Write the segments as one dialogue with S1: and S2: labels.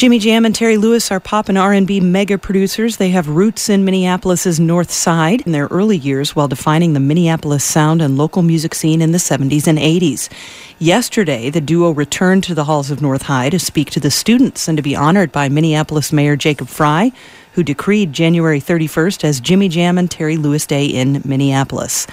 S1: Jimmy Jam and Terry Lewis are pop and R&B mega producers. They have roots in Minneapolis's North Side in their early years while defining the Minneapolis sound and local music scene in the 70s and 80s. Yesterday, the duo returned to the halls of North High to speak to the students and to be honored by Minneapolis Mayor Jacob Frey, who decreed January 31st as Jimmy Jam and Terry Lewis Day in Minneapolis.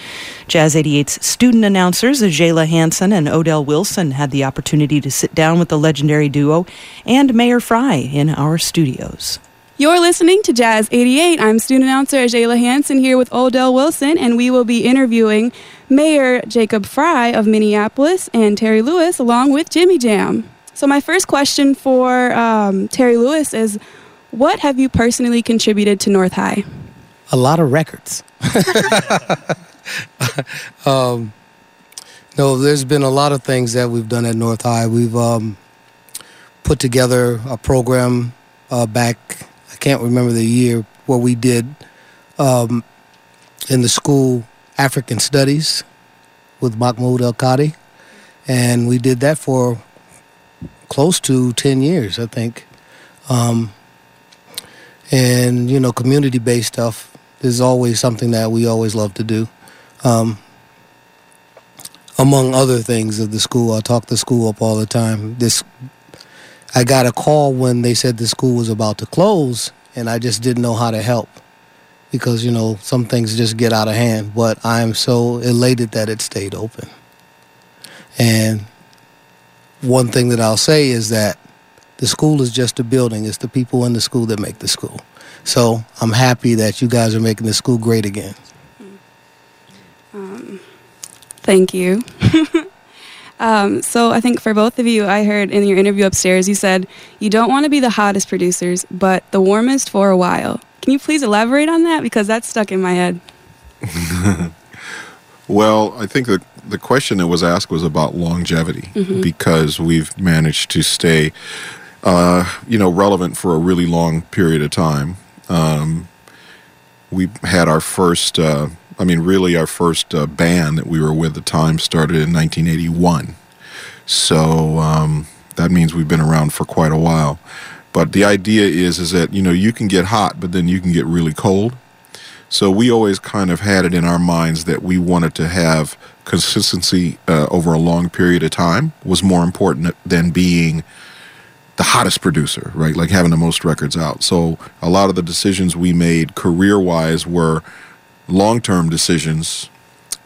S1: Jazz 88's student announcers Ajayla Hanson and Odell Wilson had the opportunity to sit down with the legendary duo and Mayor Frey in our studios.
S2: You're listening to Jazz 88. I'm student announcer Ajayla Hanson here with Odell Wilson, and we will be interviewing Mayor Jacob Frey of Minneapolis and Terry Lewis along with Jimmy Jam. So, my first question for um, Terry Lewis is what have you personally contributed to North High?
S3: A lot of records. um, no, there's been a lot of things that we've done at North High. We've um, put together a program uh, back, I can't remember the year, where we did um, in the school African Studies with Mahmoud El-Kati. And we did that for close to 10 years, I think. Um, and you know community based stuff is always something that we always love to do. Um, among other things of the school i talk the school up all the time. This i got a call when they said the school was about to close and i just didn't know how to help because you know some things just get out of hand. But i am so elated that it stayed open. And one thing that i'll say is that the school is just a building. It's the people in the school that make the school. So I'm happy that you guys are making the school great again.
S2: Um, thank you. um, so I think for both of you, I heard in your interview upstairs, you said you don't want to be the hottest producers, but the warmest for a while. Can you please elaborate on that? Because that's stuck in my head.
S4: well, I think the the question that was asked was about longevity mm-hmm. because we've managed to stay uh, you know, relevant for a really long period of time. Um, we had our first, uh, I mean, really our first uh, band that we were with at the time started in 1981. So um, that means we've been around for quite a while. But the idea is, is that you know you can get hot, but then you can get really cold. So we always kind of had it in our minds that we wanted to have consistency uh, over a long period of time was more important than being the hottest producer, right? Like having the most records out. So a lot of the decisions we made career wise were long term decisions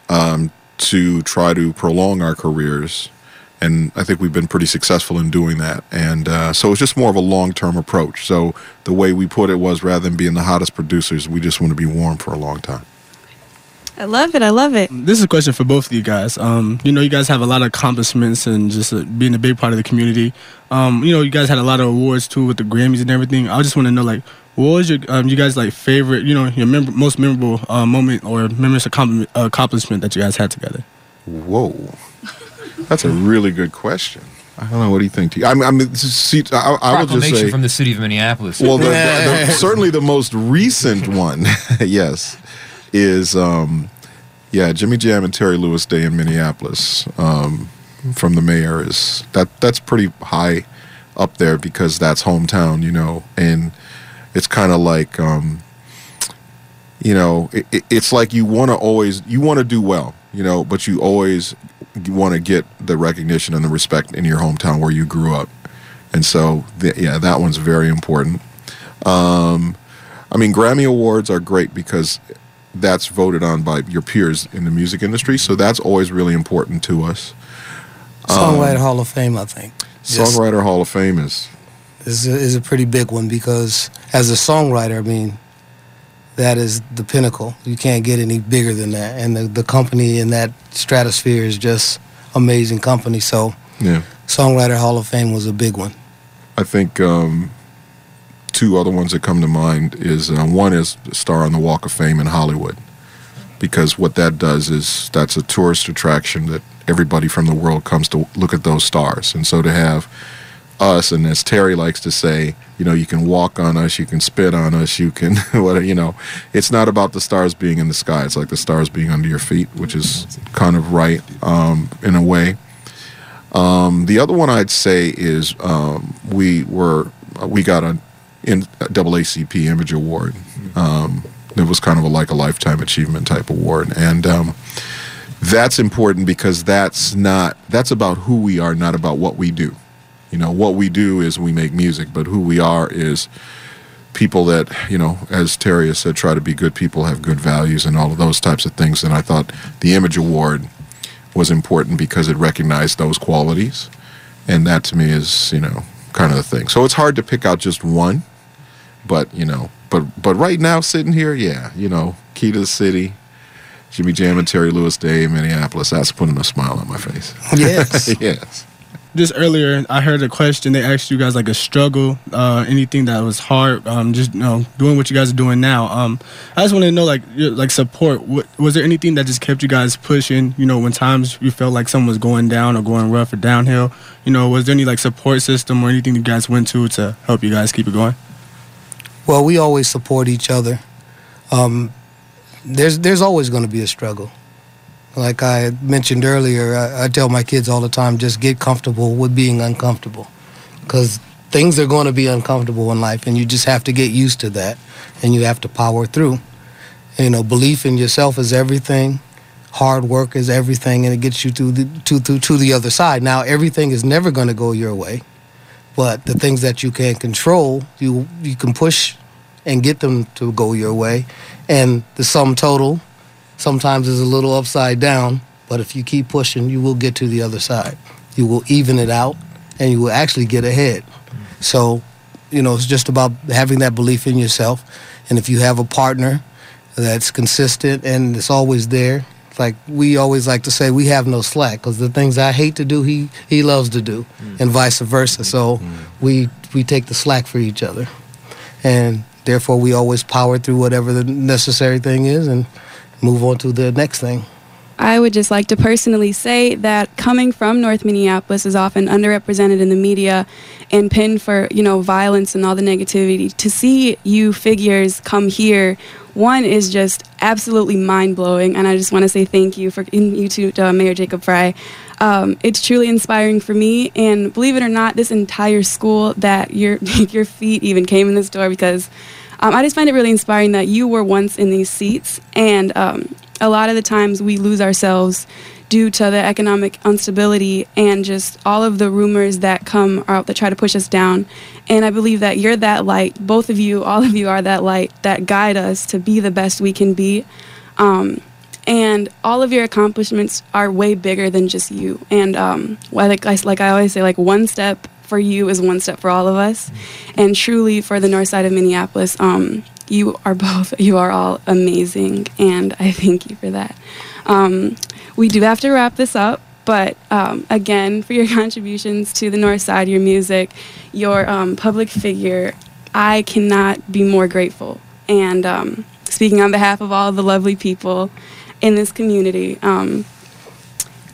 S4: um, to try to prolong our careers. And I think we've been pretty successful in doing that. And uh, so it's just more of a long term approach. So the way we put it was rather than being the hottest producers, we just want to be warm for a long time.
S2: I love it. I love it.
S5: This is a question for both of you guys. Um, you know, you guys have a lot of accomplishments and just uh, being a big part of the community. Um, you know, you guys had a lot of awards too with the Grammys and everything. I just want to know, like, what was your, um, you guys like favorite, you know, your mem- most memorable uh, moment or memorable accomplishment that you guys had together?
S4: Whoa, that's a really good question. I don't know. What do you think? I mean, I, mean, see, I, I would just say
S6: from the city of Minneapolis.
S4: Well, the, the, the, certainly the most recent one, yes, is um, yeah, Jimmy Jam and Terry Lewis Day in Minneapolis um, from the mayor is that that's pretty high up there because that's hometown, you know, and it's kind of like um, you know, it, it, it's like you want to always you want to do well, you know, but you always want to get the recognition and the respect in your hometown where you grew up, and so the, yeah, that one's very important. Um, I mean, Grammy awards are great because that's voted on by your peers in the music industry. So that's always really important to us.
S3: Songwriter um, Hall of Fame, I think.
S4: Songwriter Hall of Fame is
S3: is a, is a pretty big one because as a songwriter, I mean, that is the pinnacle. You can't get any bigger than that, and the the company in that stratosphere is just amazing company. So,
S4: yeah,
S3: Songwriter Hall of Fame was a big one.
S4: I think. Um, two other ones that come to mind is uh, one is Star on the Walk of Fame in Hollywood, because what that does is that's a tourist attraction that everybody from the world comes to look at those stars, and so to have us, and as Terry likes to say, you know, you can walk on us, you can spit on us, you can, whatever, you know, it's not about the stars being in the sky. It's like the stars being under your feet, which is kind of right um, in a way. Um, the other one I'd say is um, we were we got a, in, AACP Image Award. Um, it was kind of a, like a lifetime achievement type award, and um, that's important because that's not that's about who we are, not about what we do. You know, what we do is we make music, but who we are is people that you know, as Terry has said, try to be good people, have good values, and all of those types of things. And I thought the Image Award was important because it recognized those qualities, and that to me is you know kind of the thing. So it's hard to pick out just one, but you know, but but right now sitting here, yeah, you know, key to the city. Jimmy Jam and Terry Lewis Day in Minneapolis. That's putting a smile on my face.
S3: Yes.
S4: yes.
S5: Just earlier, I heard a question. They asked you guys like a struggle, uh, anything that was hard, um, just you know, doing what you guys are doing now. Um, I just want to know like your, like support. What, was there anything that just kept you guys pushing? You know, when times you felt like someone was going down or going rough or downhill. You know, was there any like support system or anything you guys went to to help you guys keep it going?
S3: Well, we always support each other. Um, there's there's always going to be a struggle. Like I mentioned earlier, I, I, tell my kids all the time, just get comfortable with being uncomfortable, because things are going to be uncomfortable in life, and you just have to get used to that, and you have to power through. You know, belief in yourself is everything. Hard work is everything, and it gets you to the to to, to the other side. Now, everything is never going to go your way, but the things that you can control, you you can push and get them to go your way. And the sum total sometimes is a little upside down, but if you keep pushing, you will get to the other side. You will even it out and you will actually get ahead. So, you know, it's just about having that belief in yourself. And if you have a partner that's consistent and it's always there, like we always like to say, we have no slack because the things I hate to do, he he loves to do, mm. and vice versa. So mm. we we take the slack for each other, and Therefore, we always power through whatever the necessary thing is and move on to the next thing.
S2: I would just like to personally say that coming from North Minneapolis is often underrepresented in the media and pinned for, you know, violence and all the negativity. To see you figures come here, one is just absolutely mind blowing, and I just want to say thank you for you to uh, Mayor Jacob Frey. Um, it's truly inspiring for me, and believe it or not, this entire school that your your feet even came in this door because um, I just find it really inspiring that you were once in these seats, and um, a lot of the times we lose ourselves due to the economic instability and just all of the rumors that come out that try to push us down. And I believe that you're that light. Both of you, all of you, are that light that guide us to be the best we can be. Um, and all of your accomplishments are way bigger than just you. And um, like, I, like I always say, like one step for you is one step for all of us. And truly, for the north side of Minneapolis, um, you are both, you are all amazing, and I thank you for that. Um, we do have to wrap this up, but um, again, for your contributions to the North Side, your music, your um, public figure, I cannot be more grateful. And um, speaking on behalf of all the lovely people in this community, um,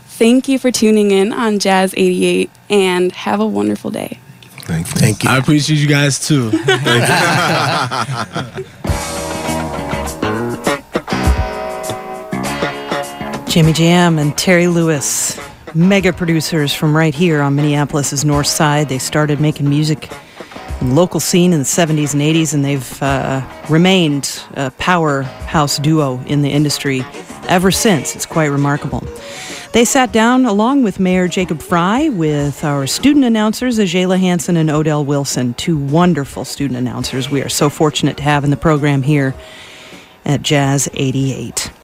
S2: thank you for tuning in on Jazz 88 and have a wonderful day.
S4: Thank you. Thank
S5: you. I appreciate you guys too.
S1: Jimmy Jam and Terry Lewis, mega producers from right here on Minneapolis's north side. They started making music in the local scene in the 70s and 80s, and they've uh, remained a powerhouse duo in the industry ever since. It's quite remarkable. They sat down along with Mayor Jacob Frey with our student announcers, Ajayla Hanson and Odell Wilson, two wonderful student announcers we are so fortunate to have in the program here at Jazz 88.